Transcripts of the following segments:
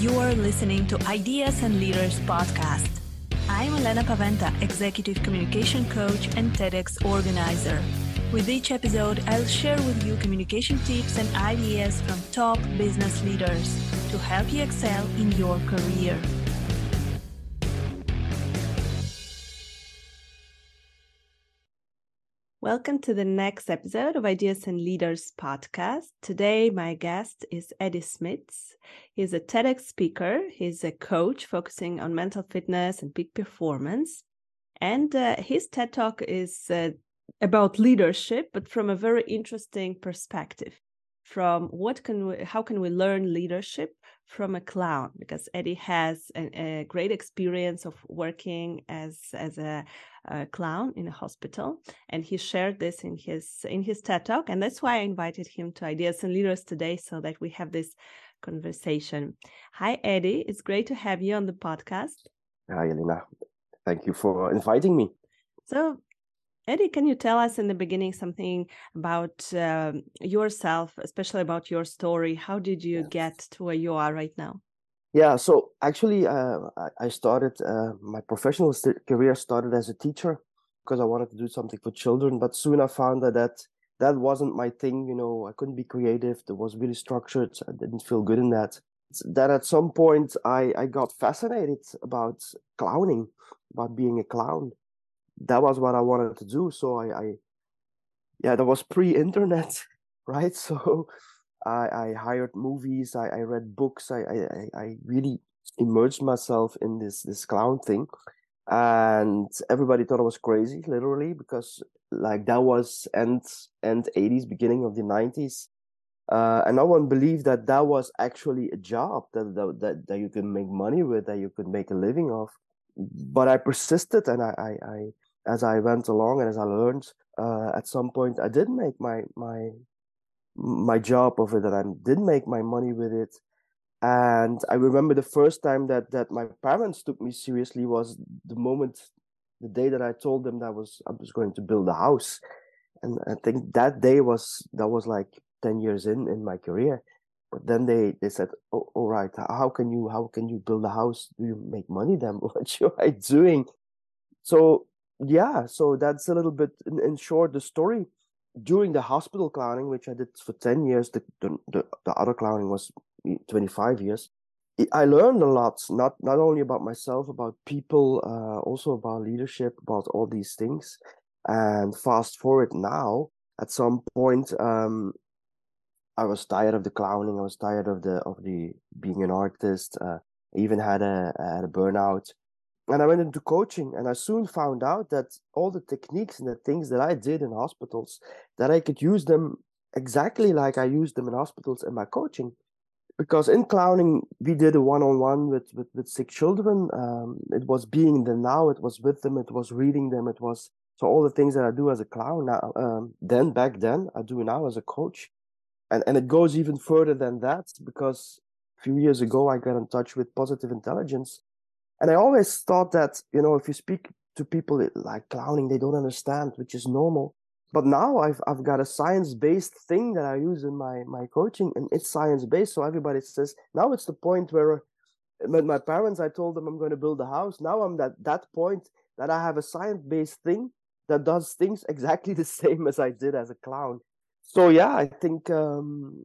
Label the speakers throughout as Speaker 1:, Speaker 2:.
Speaker 1: You're listening to Ideas and Leaders podcast. I'm Elena Paweta, Executive Communication Coach and TEDx organizer. With each episode, I'll share with you communication tips and ideas from top business leaders to help you excel in your career. Welcome to the next episode of Ideas and Leaders podcast. Today, my guest is Eddy Smits. He's a TEDx speaker, he's a coach focusing on mental fitness and peak performance. And uh, his TED Talk is uh, about leadership, but from a very interesting perspective. From what can we, how can we learn leadership from a clown? Because Eddy has a, a great experience of working as as a uh, clown in a hospital, and he shared this in his in his TED talk, and that's why I invited him to Ideas and Leaders today, so that we have this conversation. Hi, Eddy. It's great to have you on the podcast.
Speaker 2: Hi, Elena. Thank you for inviting me.
Speaker 1: So, Eddy, can you tell us in the beginning something about uh, yourself, especially about your story? How did you get to where you are right now?
Speaker 2: Yeah, so actually, uh, I started uh, my professional career started as a teacher because I wanted to do something for children. But soon I found that that, that wasn't my thing. You know, I couldn't be creative. It was really structured. I didn't feel good in that. That at some point I, I got fascinated about clowning, about being a clown. That was what I wanted to do. So I, I yeah, that was pre-internet, right? So I, I hired movies, I, I read books, I, I, I really immersed myself in this this clown thing. And everybody thought I was crazy, literally, because like that was end end 80s, beginning of the 90s. Uh, and no one believed that that was actually a job that, that that you could make money with, that you could make a living of. But I persisted, and I, I, I as I went along and as I learned, uh, at some point I did make my my my job of it and I didn't make my money with it. And I remember the first time that that my parents took me seriously was the moment, the day that I told them that I was I was going to build a house, and I think that day was that was like ten years in in my career. But then they they said, "Oh, all right, how can you how can you build a house? Do you make money then? What you are doing?" So yeah, so that's a little bit in, in short the story during the hospital clowning, which I did for 10 years, the, the, the, the other clowning was 25 years. I learned a lot, not not only about myself, about people, uh, also about leadership, about all these things. And fast forward now, at some point, um, I was tired of the clowning. I was tired of the of the being an artist. Uh, I even had a had a burnout, and I went into coaching and I soon found out that all the techniques and the things that I did in hospitals that I could use them exactly like I used them in hospitals in my coaching. Because in clowning we did a one-on-one with with, with sick children. Um, it was being in the now it was with them it was reading them it was so all the things that I do as a clown now um, then back then I do now as a coach. And and it goes even further than that because a few years ago I got in touch with positive intelligence and I always thought that, you know, if you speak to people like clowning, they don't understand, which is normal. But now I've I've got a science-based thing that I use in my my coaching, and it's science-based. So everybody says now it's the point where with my parents, I told them I'm going to build a house. Now I'm at that point that I have a science-based thing that does things exactly the same as I did as a clown. So yeah, I think um,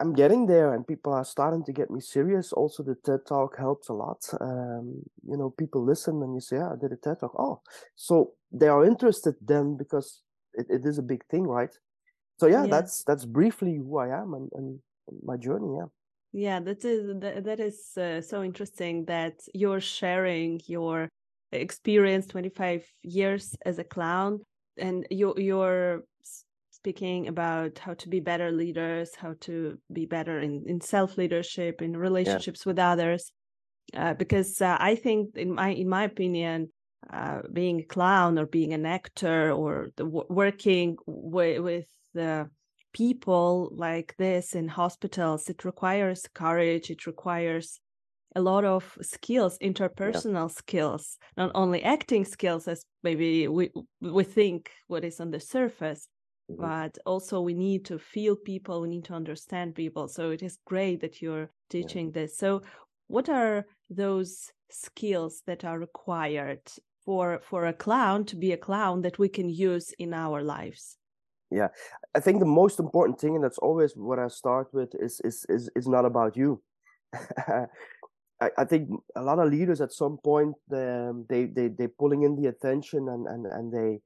Speaker 2: I'm getting there, and people are starting to get me serious. Also, the TED Talk helps a lot. Um, you know, people listen and you say, "Yeah, I did a TED Talk." Oh, so they are interested then because it, it is a big thing, right? So yeah, yeah. that's that's briefly who I am and, and, my journey. Yeah.
Speaker 1: Yeah, that is that, that is uh, so interesting that you're sharing your experience 25 years as a clown and your your speaking about how to be better leaders, how to be better in, in self leadership, in relationships yeah. with others. Uh, because uh, I think, in my in my opinion, uh, being a clown or being an actor or the, working w- with the people like this in hospitals, it requires courage. It requires a lot of skills, interpersonal yeah. skills, not only acting skills as maybe we we think what is on the surface, Mm-hmm. but also we need to feel people we need to understand people so it is great that you're teaching yeah. this so what are those skills that are required for for a clown to be a clown that we can use in our lives
Speaker 2: yeah i think the most important thing and that's always what i start with is is is, is not about you I, I think a lot of leaders at some point um, they they they pulling in the attention and and and they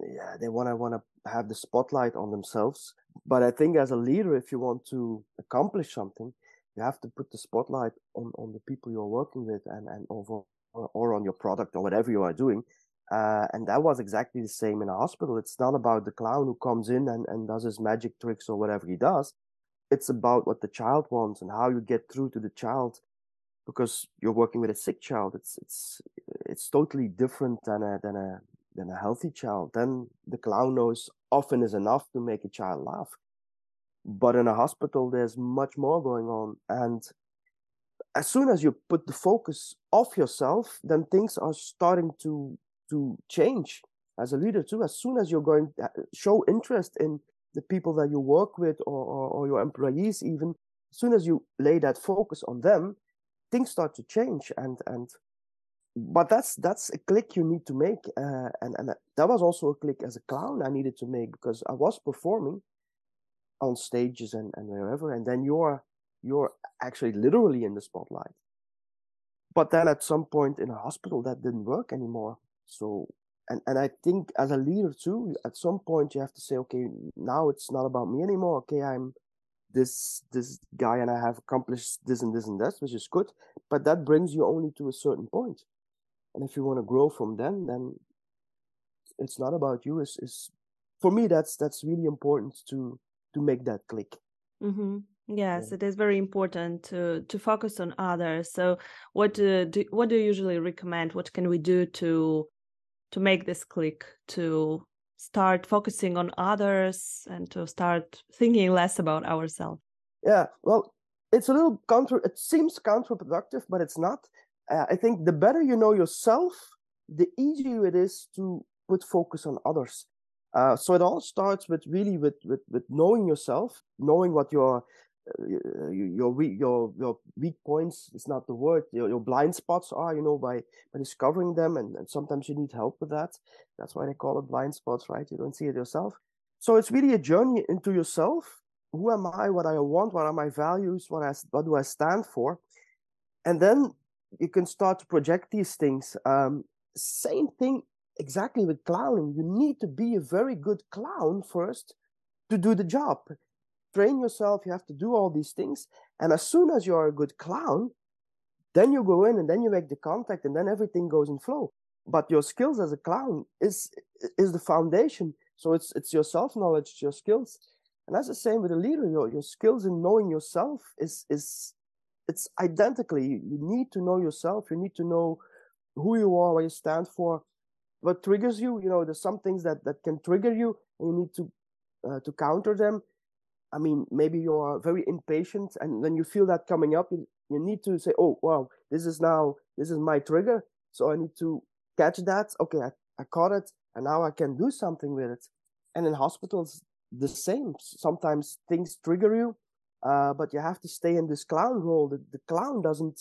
Speaker 2: yeah they want to want to have the spotlight on themselves. But i think as a leader if you want to accomplish something you have to put the spotlight on on the people you're working with and and over or on your product or whatever you are doing. Uh, and that was exactly the same in a hospital. It's not about the clown who comes in and, and does his magic tricks or whatever he does. It's about what the child wants and how you get through to the child because you're working with a sick child. It's it's it's totally different than a than a than a healthy child then the clown knows often is enough to make a child laugh. But in a hospital there's much more going on and as soon as you put the focus off yourself then things are starting to to change as a leader too. As soon as you're going to uh, show interest in the people that you work with or, or, or your employees even as soon as you lay that focus on them things start to change and and but that's that's a click you need to make uh, and and that was also a click as a clown i needed to make because i was performing on stages and, and wherever and then you're you're actually literally in the spotlight but then at some point in a hospital that didn't work anymore so and and i think as a leader too at some point you have to say okay now it's not about me anymore okay i'm this this guy and I have accomplished this and this and that, which is good. But that brings you only to a certain point. And if you want to grow from them then it's not about you. Is is for me that's that's really important to to make that click.
Speaker 1: Mm-hmm. Yes, yeah. it is very important to to focus on others. So, what do, do what do you usually recommend? What can we do to to make this click to start focusing on others and to start thinking less about ourselves
Speaker 2: yeah well it's a little counter it seems counterproductive but it's not uh, i think the better you know yourself the easier it is to put focus on others. Uh, so it all starts with really with, with with knowing yourself knowing what your uh, your weak your your weak points is not the word your, your blind spots are you know by by discovering them and, and sometimes you need help with that. That's why they call it blind spots right? You don't see it yourself. So it's really a journey into yourself. Who am i? What i want? What are my values? What i what do i stand for? And then you can start to project these things um, same thing exactly with clowning you need to be a very good clown first to do the job train yourself, you have to do all these things. And as soon as you're a good clown, then you go in and then you make the contact and then everything goes in flow. But your skills as a clown is is the foundation. So it's it's your self-knowledge, your skills. And that's the same with a leader. Your your skills in knowing yourself is is it's identically. You need to know yourself. You need to know who you are, what you stand for, what triggers you. You know, there's some things that that can trigger you, and you need to uh, to counter them. I mean, maybe you're very impatient, and when you feel that coming up, you, you need to say, "Oh, wow, this is now this is my trigger, so I need to catch that. Okay, I, I caught it, and now I can do something with it." And in hospitals, the same. Sometimes things trigger you, uh, but you have to stay in this clown role. The, the clown doesn't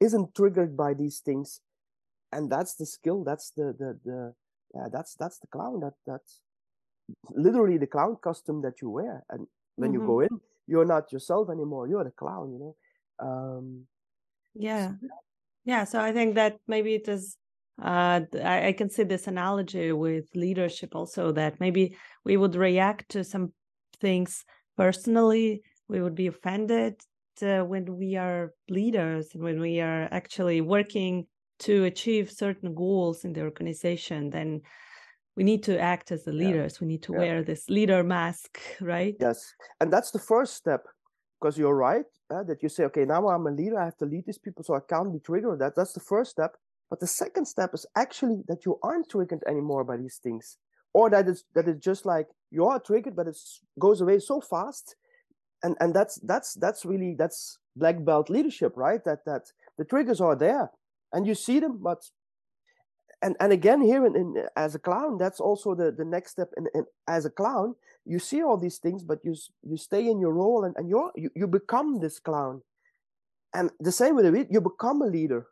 Speaker 2: isn't triggered by these things, and that's the skill. That's the the the yeah. That's that's the clown. That that's literally the clown costume that you wear, and when mm-hmm. you go in you're not yourself anymore you're the clown you know um
Speaker 1: yeah yeah so i think that maybe it is uh I, I can see this analogy with leadership also that maybe we would react to some things personally we would be offended uh, when we are leaders and when we are actually working to achieve certain goals in the organization then we need to act as the leaders. Yeah. we need to yeah. wear this leader mask right?
Speaker 2: Yes. And that's the first step because you're right uh, that you say okay now i'm a leader. I have to lead these people so i can't be triggered. That that's the first step. But the second step is actually that you aren't triggered anymore by these things or that it's that it's just like you are triggered but it goes away so fast and and that's that's that's really that's black belt leadership right? That that the triggers are there and you see them but and and again here in, in, as a clown that's also the the next step in, in, as a clown. You see all these things but you you stay in your role and, and you're you, you become this clown. And the same with it you become a leader.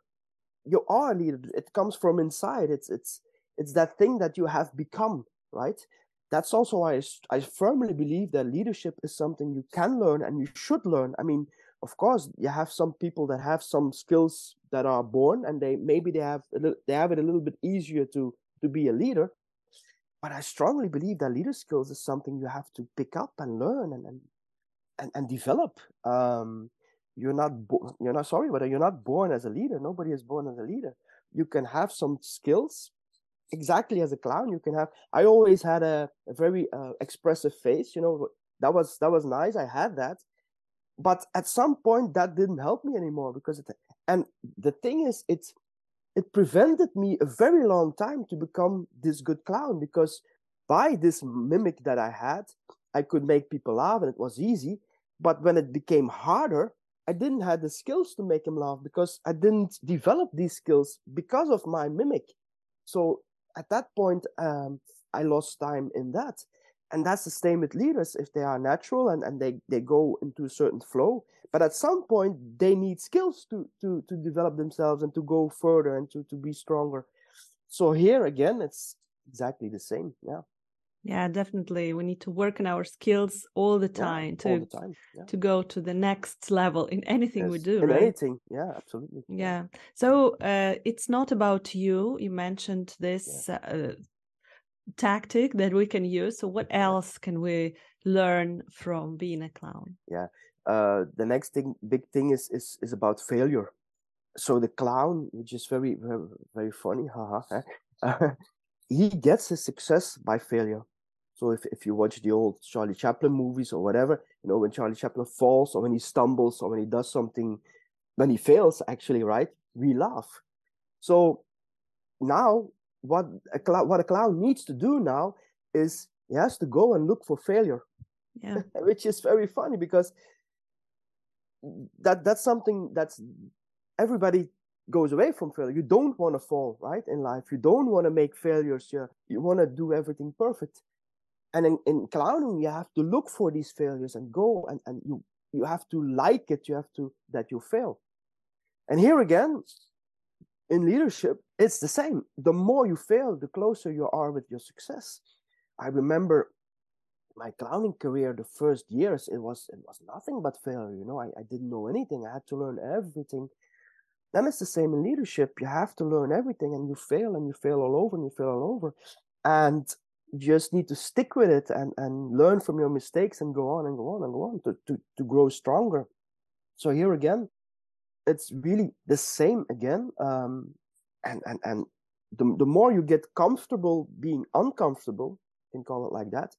Speaker 2: You are a leader. It comes from inside. It's it's it's that thing that you have become right that's also why I, I firmly believe that leadership is something you can learn and you should learn. I mean of course you have some people that have some skills that are born and they maybe they have little, they have it a little bit easier to to be a leader. But i strongly believe that leader skills is something you have to pick up and learn and and and, and develop. Um, you're not bo- you're not sorry but you're not born as a leader. Nobody is born as a leader. You can have some skills exactly as a clown you can have i always had a, a very uh, expressive face you know that was that was nice i had that. But at some point that didn't help me anymore because it and the thing is it's it prevented me a very long time to become this good clown because by this mimic that i had i could make people laugh and it was easy. But when it became harder i didn't have the skills to make him laugh because i didn't develop these skills because of my mimic. So at that point um, i lost time in that. And that's the same with leaders. If they are natural and, and they, they go into a certain flow but at some point they need skills to to to develop themselves and to go further and to to be stronger. So here again it's exactly the same. Yeah
Speaker 1: yeah definitely we need to work on our skills all the time
Speaker 2: yeah,
Speaker 1: to
Speaker 2: the time. Yeah.
Speaker 1: to go to the next level in anything
Speaker 2: yes.
Speaker 1: we do
Speaker 2: in
Speaker 1: right
Speaker 2: anything yeah absolutely
Speaker 1: yeah so uh, it's not about you you mentioned this
Speaker 2: yeah.
Speaker 1: uh, tactic that we can use so what else can we learn from being a clown
Speaker 2: yeah uh, the next thing big thing is is is about failure so the clown which is very very, very funny haha he gets his success by failure. So if, if you watch the old charlie chaplin movies or whatever you know when charlie chaplin falls or when he stumbles or when he does something when he fails actually right we laugh. So now what a clown what a clown needs to do now is he has to go and look for failure.
Speaker 1: Yeah.
Speaker 2: Which is very funny because that that's something that's everybody goes away from failure. You don't want to fall right in life. You don't want to make failures. You, you want to do everything perfect. And in, in clowning you have to look for these failures and go and, and you you have to like it. You have to that you fail. And here again in leadership it's the same. The more you fail the closer you are with your success. I remember my clowning career the first years it was it was nothing but failure you know. I, I didn't know anything. I had to learn everything then it's the same in leadership. You have to learn everything and you fail and you fail all over and you fail all over. And you just need to stick with it and and learn from your mistakes and go on and go on and go on to to, to grow stronger. So here again it's really the same again um, and and and the, the more you get comfortable being uncomfortable can call it like that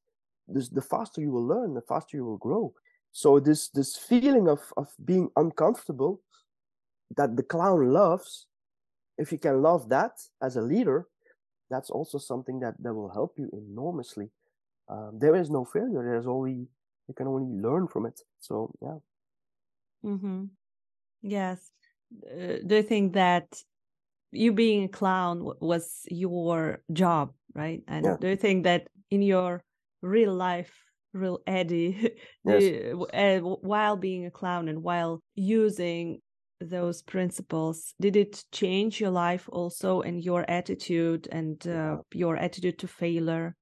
Speaker 2: this, the faster you will learn the faster you will grow. So this this feeling of of being uncomfortable that the clown loves if you can love that as a leader that's also something that that will help you enormously um, there is no failure there's only you can only learn from it so yeah
Speaker 1: mm-hmm. yes uh, do you think that you being a clown was your job right and
Speaker 2: yeah.
Speaker 1: do you think that in your real life real eddy
Speaker 2: yes.
Speaker 1: uh, while being a clown and while using those principles? Did it change your life also and your attitude and uh, your attitude to failure?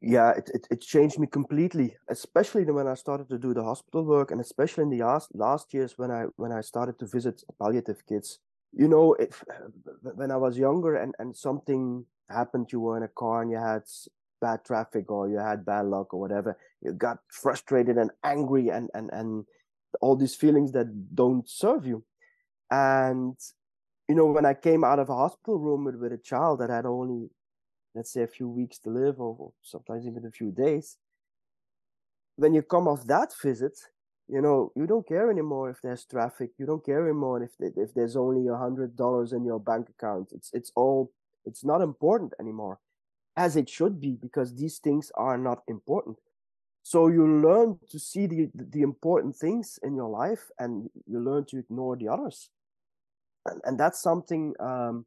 Speaker 2: Yeah it, it, it, changed me completely especially when i started to do the hospital work and especially in the last last years when i when i started to visit palliative kids. You know if when i was younger and and something happened you were in a car and you had bad traffic or you had bad luck or whatever you got frustrated and angry and and and all these feelings that don't serve you and you know when i came out of a hospital room with, with a child that had only let's say a few weeks to live or sometimes even a few days when you come off that visit you know you don't care anymore if there's traffic. You don't care anymore if if there's only a hundred dollars in your bank account. It's it's all it's not important anymore as it should be because these things are not important. So you learn to see the the important things in your life and you learn to ignore the others and, and that's something um,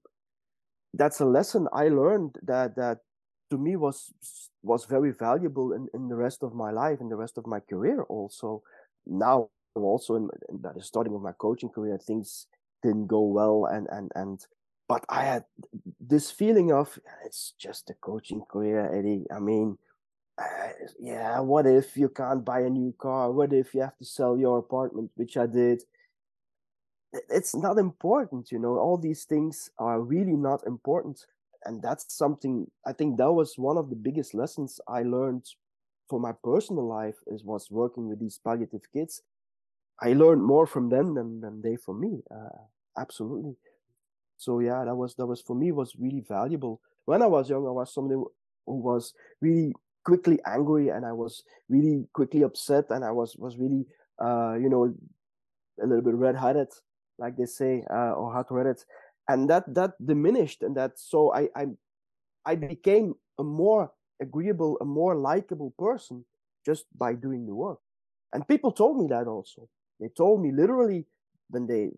Speaker 2: that's a lesson i learned that that to me was was very valuable in, in the rest of my life and the rest of my career also now also in, in the starting of my coaching career, things didn't go well, and and and but I had this feeling of it's just a coaching career, Eddy. I mean, uh, yeah, what if you can't buy a new car? What if you have to sell your apartment, which I did? It's not important, you know. All these things are really not important, and that's something I think that was one of the biggest lessons I learned for my personal life is was working with these palliative kids. I learned more from them than than they from me. Uh, absolutely so yeah that was that was for me was really valuable when i was young i was somebody who was really quickly angry and i was really quickly upset and i was was really uh you know a little bit red-headed like they say uh, or hot-headed and that that diminished and that so i i i became a more agreeable a more likable person just by doing the work and people told me that also they told me literally when they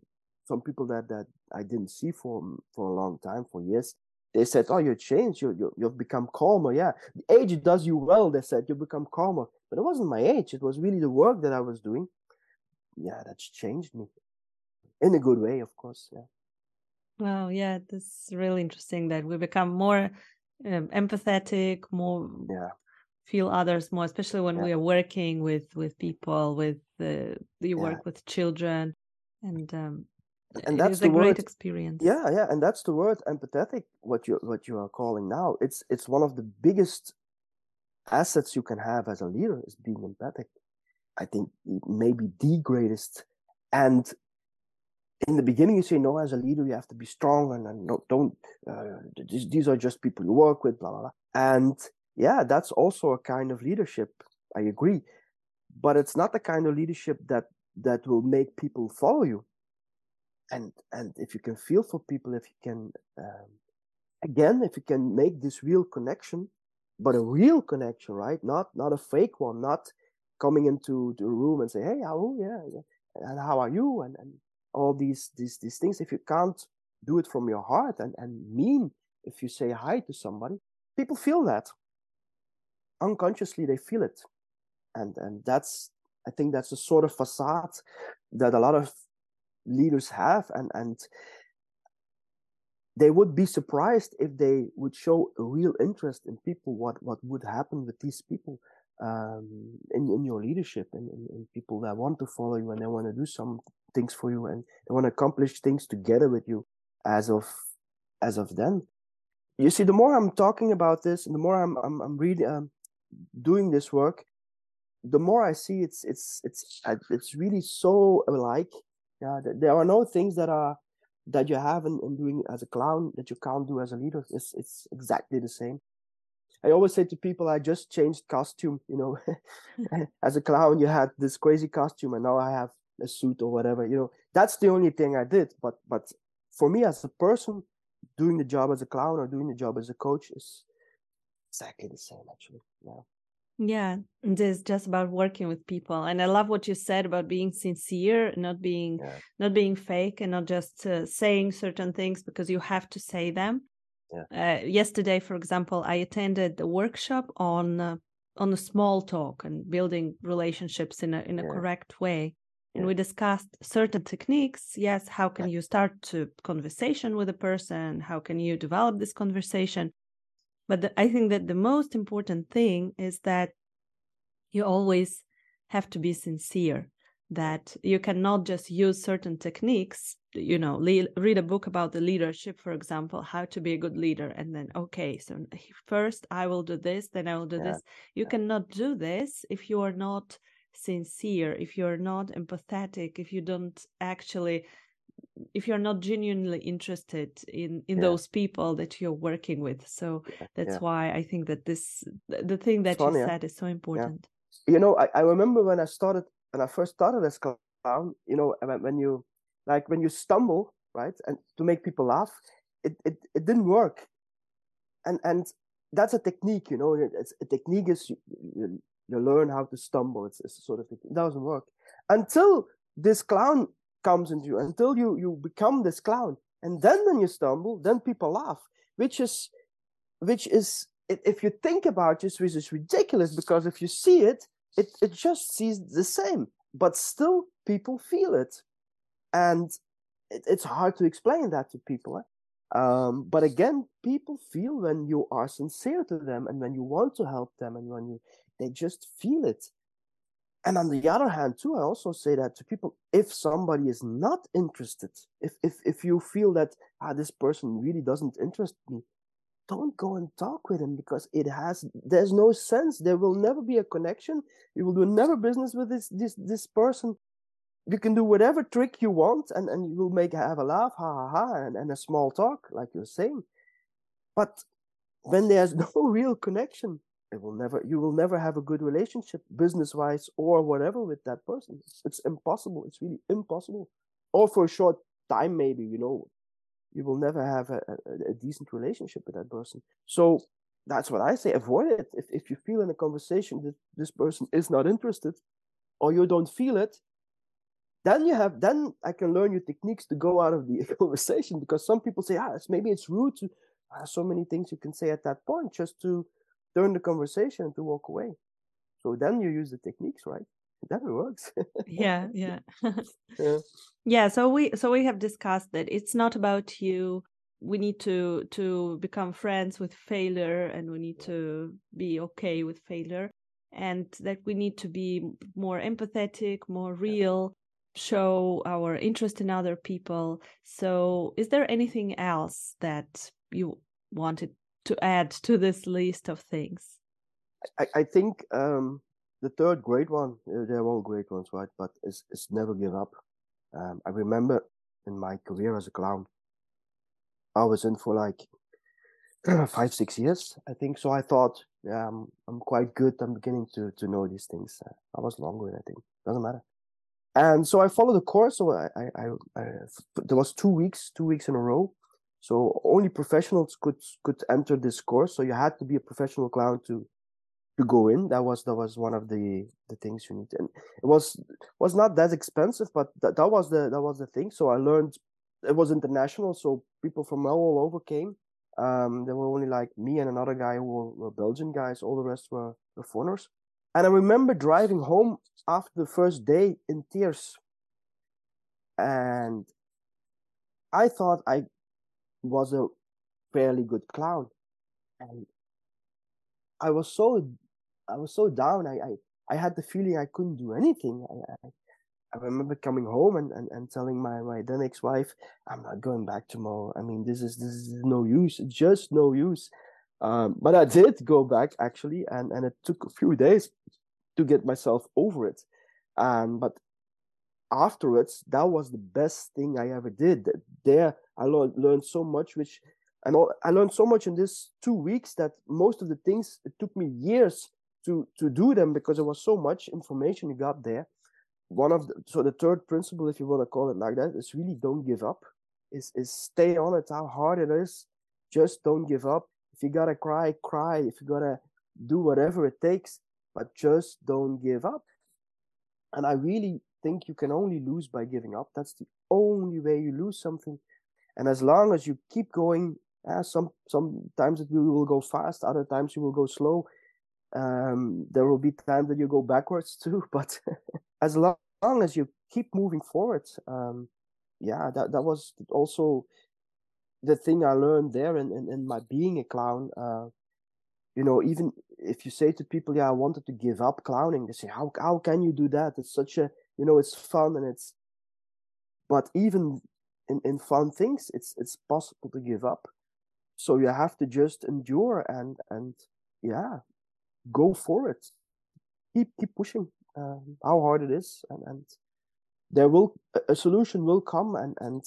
Speaker 2: some people that that I didn't see for for a long time, for years. They said, "Oh, you changed. You you you've become calmer. Yeah, the age does you well." They said, "You become calmer." But it wasn't my age. It was really the work that I was doing. Yeah, that's changed me in a good way, of course. Yeah.
Speaker 1: Wow. Yeah, that's really interesting that we become more um, empathetic, more
Speaker 2: yeah
Speaker 1: feel others more especially when yeah. we are working with with people with uh, you work with children and um,
Speaker 2: and that's
Speaker 1: the
Speaker 2: word,
Speaker 1: great experience
Speaker 2: yeah yeah and that's the word empathetic what you what you are calling now it's it's one of the biggest assets you can have as a leader is being empathic i think maybe the greatest and in the beginning you say no as a leader you have to be strong and, and no, don't uh, these, these are just people you work with blah, blah blah. And yeah that's also a kind of leadership. I agree. But it's not the kind of leadership that that will make people follow you. And and if you can feel for people if you can um, again if you can make this real connection but a real connection right? Not not a fake one not coming into the room and say hey how yeah, yeah and how are you? And, and all these these these things. If you can't do it from your heart and and mean if you say hi to somebody people feel that. Unconsciously they feel it. And and that's i think that's a sort of facade that a lot of leaders have. And and they would be surprised if they would show a real interest in people what what would happen with these people um, in in your leadership and, and, and, people that want to follow you and they want to do some things for you and they want to accomplish things together with you as of as of then. You see the more i'm talking about this and the more i'm i'm, I'm reading um, doing this work the more i see it's it's it's it's really so alike. Yeah there are no things that are that you have in, in doing as a clown that you can't do as a leader. It's it's exactly the same. I always say to people i just changed costume you know. As a clown you had this crazy costume and now i have a suit or whatever you know that's the only thing i did but but for me as a person doing the job as a clown or doing the job as a coach is exactly the same actually yeah
Speaker 1: yeah, it is just about working with people, and I love what you said about being sincere, not being yeah. not being fake, and not just uh, saying certain things because you have to say them. Yeah. Uh, yesterday, for example, I attended a workshop on uh, on a small talk and building relationships in a in a yeah. correct way, and we discussed certain techniques. Yes, how can you start to conversation with a person? How can you develop this conversation? But the, I think that the most important thing is that you always have to be sincere, that you cannot just use certain techniques, you know, le- read a book about the leadership, for example, how to be a good leader. And then, okay, so first I will do this, then I will do yeah. this. You yeah. cannot do this if you are not sincere, if you're not empathetic, if you don't actually if you're not genuinely interested in in yeah. those people that you're working with so yeah. that's yeah. why i think that this the thing that you said is so important
Speaker 2: you know I, I remember when i started when i first started as clown you know when you like when you stumble right and to make people laugh it it, it didn't work and and that's a technique you know it's a technique is you, you, you learn how to stumble. It's, it's sort of thing. It doesn't work. Until this clown comes into you until you you become this clown and then when you stumble then people laugh which is which is if you think about it which is ridiculous because if you see it it it just sees the same but still people feel it. And it, it's hard to explain that to people eh? um, but again people feel when you are sincere to them and when you want to help them and when you they just feel it. And on the other hand too i also say that to people if somebody is not interested if if if you feel that ah this person really doesn't interest me don't go and talk with him because it has there's no sense. There will never be a connection. You will do never business with this this this person. You can do whatever trick you want and and you will make have a laugh ha ha ha and, and a small talk like you're saying. But when there's no real connection it will never you will never have a good relationship business wise or whatever with that person. It's, it's impossible. It's really impossible. Or for a short time maybe you know you will never have a, a, a, decent relationship with that person. So that's what i say. Avoid it. If, if you feel in a conversation that this person is not interested or you don't feel it then you have then i can learn you techniques to go out of the conversation because some people say ah it's, maybe it's rude to uh, so many things you can say at that point just to turn the conversation to walk away. So then you use the techniques right? That works.
Speaker 1: Yeah yeah. Yeah. Yeah so we so we have discussed that it's not about you. We need to to become friends with failure and we need to be okay with failure and that we need to be more empathetic more real show our interest in other people. So is there anything else that you wanted to add to this list of things
Speaker 2: i, I think um the third great one, uh, they're all great ones, right? But it's, it's never give up. Um, I remember in my career as a clown, I was in for like five, six years, I think. So I thought, yeah, I'm, I'm quite good. I'm beginning to, to know these things. Uh, I was longer, I think. Doesn't matter. And so I followed the course. So I, I, I, I, there was two weeks, two weeks in a row. So only professionals could could enter this course. So you had to be a professional clown to to go in. That was that was one of the the things you need, and it was was not that expensive, but that, that was the that was the thing. So I learned it was international, so people from all over came. Um, there were only like me and another guy who were, were Belgian guys. All the rest were, were foreigners. And I remember driving home after the first day in tears. And I thought I was a fairly good clown. And I was so I was so down. I, I, I had the feeling I couldn't do anything. I, I, I remember coming home and, and, and telling my, my then ex-wife, I'm not going back tomorrow. I mean, this is this is no use, just no use. Um, but I did go back actually, and, and it took a few days to get myself over it. Um, but afterwards, that was the best thing I ever did. There, I learned, learned so much, which and I learned so much in this two weeks that most of the things it took me years to to do them because there was so much information you got there. One of the, so the third principle, if you want to call it like that, is really don't give up. Is is stay on it. How hard it is, just don't give up. If you gotta cry, cry. If you gotta do whatever it takes, but just don't give up. And I really think you can only lose by giving up. That's the only way you lose something. And as long as you keep going, uh, some sometimes it will go fast, other times you will go slow um, there will be times that you go backwards too, but as long, as you keep moving forward, um, yeah, that that was also the thing I learned there in, in, in my being a clown. Uh, you know, even if you say to people, "Yeah, I wanted to give up clowning," they say, "How how can you do that? It's such a you know, it's fun and it's." But even in, in fun things, it's it's possible to give up. So you have to just endure and and yeah, go for it. Keep keep pushing. Um, how hard it is, and, and there will a solution will come, and and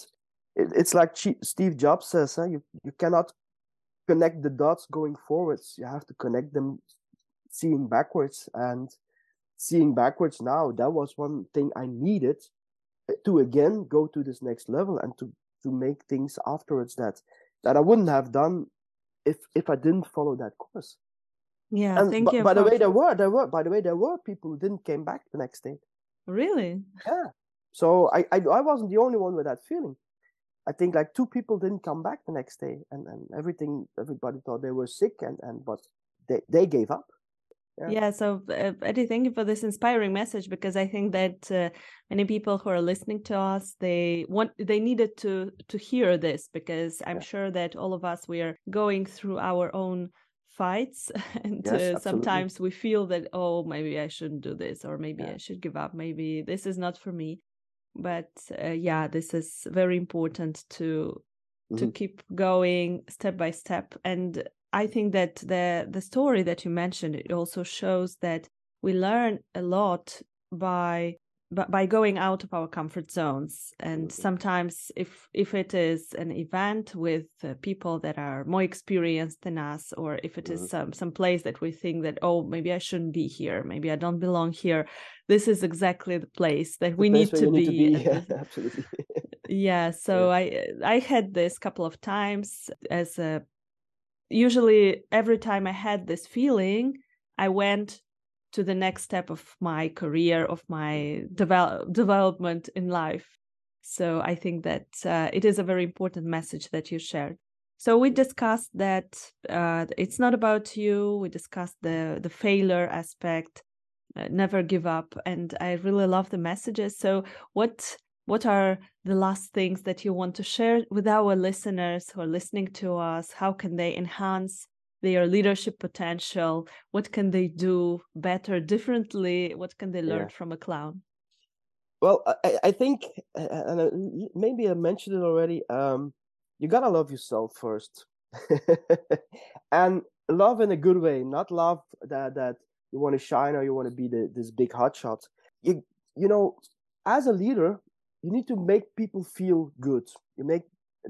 Speaker 2: it, it's like Steve Jobs says, huh? you you cannot connect the dots going forwards. You have to connect them seeing backwards, and seeing backwards now. That was one thing I needed to again go to this next level and to to make things afterwards that that I wouldn't have done if if I didn't follow that course.
Speaker 1: Yeah, and thank
Speaker 2: b-
Speaker 1: you.
Speaker 2: By the way, there were there were by the way there were people who didn't came back the next day.
Speaker 1: Really?
Speaker 2: Yeah. So I, I I wasn't the only one with that feeling. I think like two people didn't come back the next day, and and everything everybody thought they were sick, and and but they they gave up.
Speaker 1: Yeah. yeah so uh, eddy thank you for this inspiring message because i think that uh, many people who are listening to us they want they needed to to hear this because i'm yeah. sure that all of us we are going through our own fights and yes, uh, sometimes we feel that oh maybe i shouldn't do this or maybe yeah. i should give up maybe this is not for me but uh, yeah this is very important to mm-hmm. to keep going step by step and I think that the the story that you mentioned it also shows that we learn a lot by by going out of our comfort zones and mm-hmm. sometimes if if it is an event with uh, people that are more experienced than us or if it is mm-hmm. some some place that we think that oh maybe i shouldn't be here maybe i don't belong here this is exactly the place that we need to,
Speaker 2: need
Speaker 1: to,
Speaker 2: be, Yeah, absolutely
Speaker 1: yeah so yeah. i i had this couple of times as a usually every time I had this feeling, I went to the next step of my career, of my develop, development in life. So I think that uh, it is a very important message that you shared. So we discussed that uh, it's not about you. We discussed the the failure aspect, uh, never give up, and I really love the messages. So what what are the last things that you want to share with our listeners who are listening to us? How can they enhance their leadership potential? What can they do better, differently? What can they learn yeah. from a clown?
Speaker 2: Well, I, I think, uh, uh, and uh, maybe I mentioned it already. Um, you gotta love yourself first, and love in a good way, not love that that you want to shine or you want to be the, this big hotshot. You you know, as a leader, you need to make people feel good. You make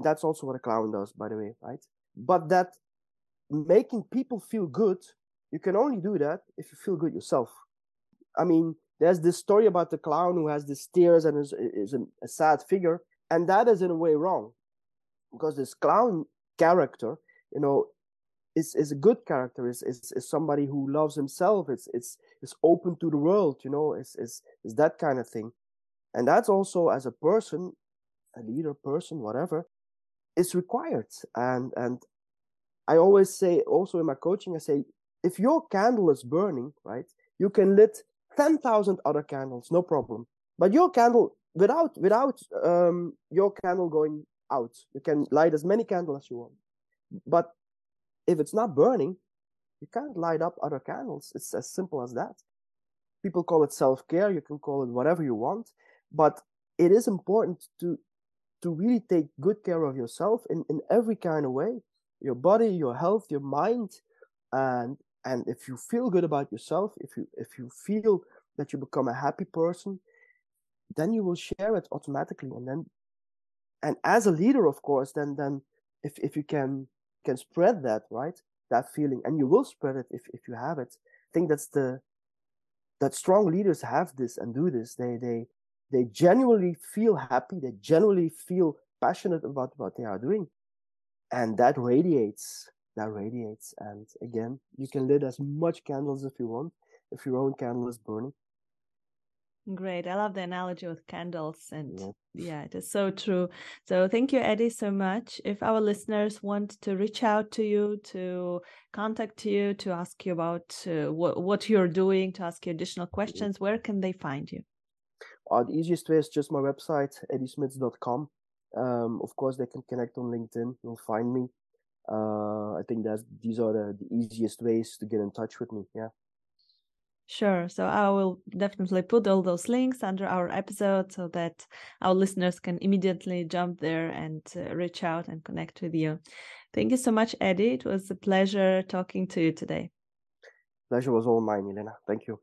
Speaker 2: that's also what a clown does, by the way, right? But that making people feel good, you can only do that if you feel good yourself. I mean, there's this story about the clown who has this tears and is, is a, a sad figure, and that is in a way wrong, because this clown character, you know, is is a good character. is is is somebody who loves himself. It's it's is open to the world. You know, is is is that kind of thing and that's also as a person a leader person whatever is required. And and i always say also in my coaching i say if your candle is burning right you can lit 10,000 other candles no problem. But your candle without without um, your candle going out you can light as many candles as you want. But if it's not burning you can't light up other candles. It's as simple as that. People call it self-care. You can call it whatever you want but it is important to to really take good care of yourself in, in every kind of way your body your health your mind. And and if you feel good about yourself if you if you feel that you become a happy person then you will share it automatically. And then and as a leader of course then then if if you can can spread that right that feeling and you will spread it if if you have it. I think that's the that strong leaders have this and do this. They they they genuinely feel happy they genuinely feel passionate about what they are doing and that radiates that radiates and again you can lit as much candles if you want if your own candle is burning
Speaker 1: Great. I love the analogy with candles. And yeah. yeah. it is so true. So thank you, Eddy, so much. If our listeners want to reach out to you, to contact you, to ask you about uh, what, what you're doing, to ask you additional mm-hmm. questions, where can they find you?
Speaker 2: Uh, the easiest way is just my website, eddysmits.com. Um, of course, they can connect on LinkedIn. You'll find me. Uh, I think that these are the, the easiest ways to get in touch with me. Yeah.
Speaker 1: Sure. So I will definitely put all those links under our episode so that our listeners can immediately jump there and uh, reach out and connect with you. Thank you so much, Eddy. It was a pleasure talking to you today.
Speaker 2: Pleasure was all mine, Elena. Thank you.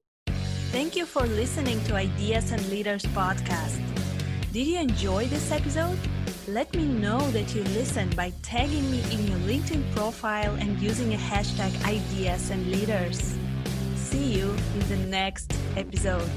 Speaker 3: Thank you for listening to Ideas and Leaders podcast. Did you enjoy this episode? Let me know that you listened by tagging me in your LinkedIn profile and using a hashtag Ideas and Leaders. See you in the next episode.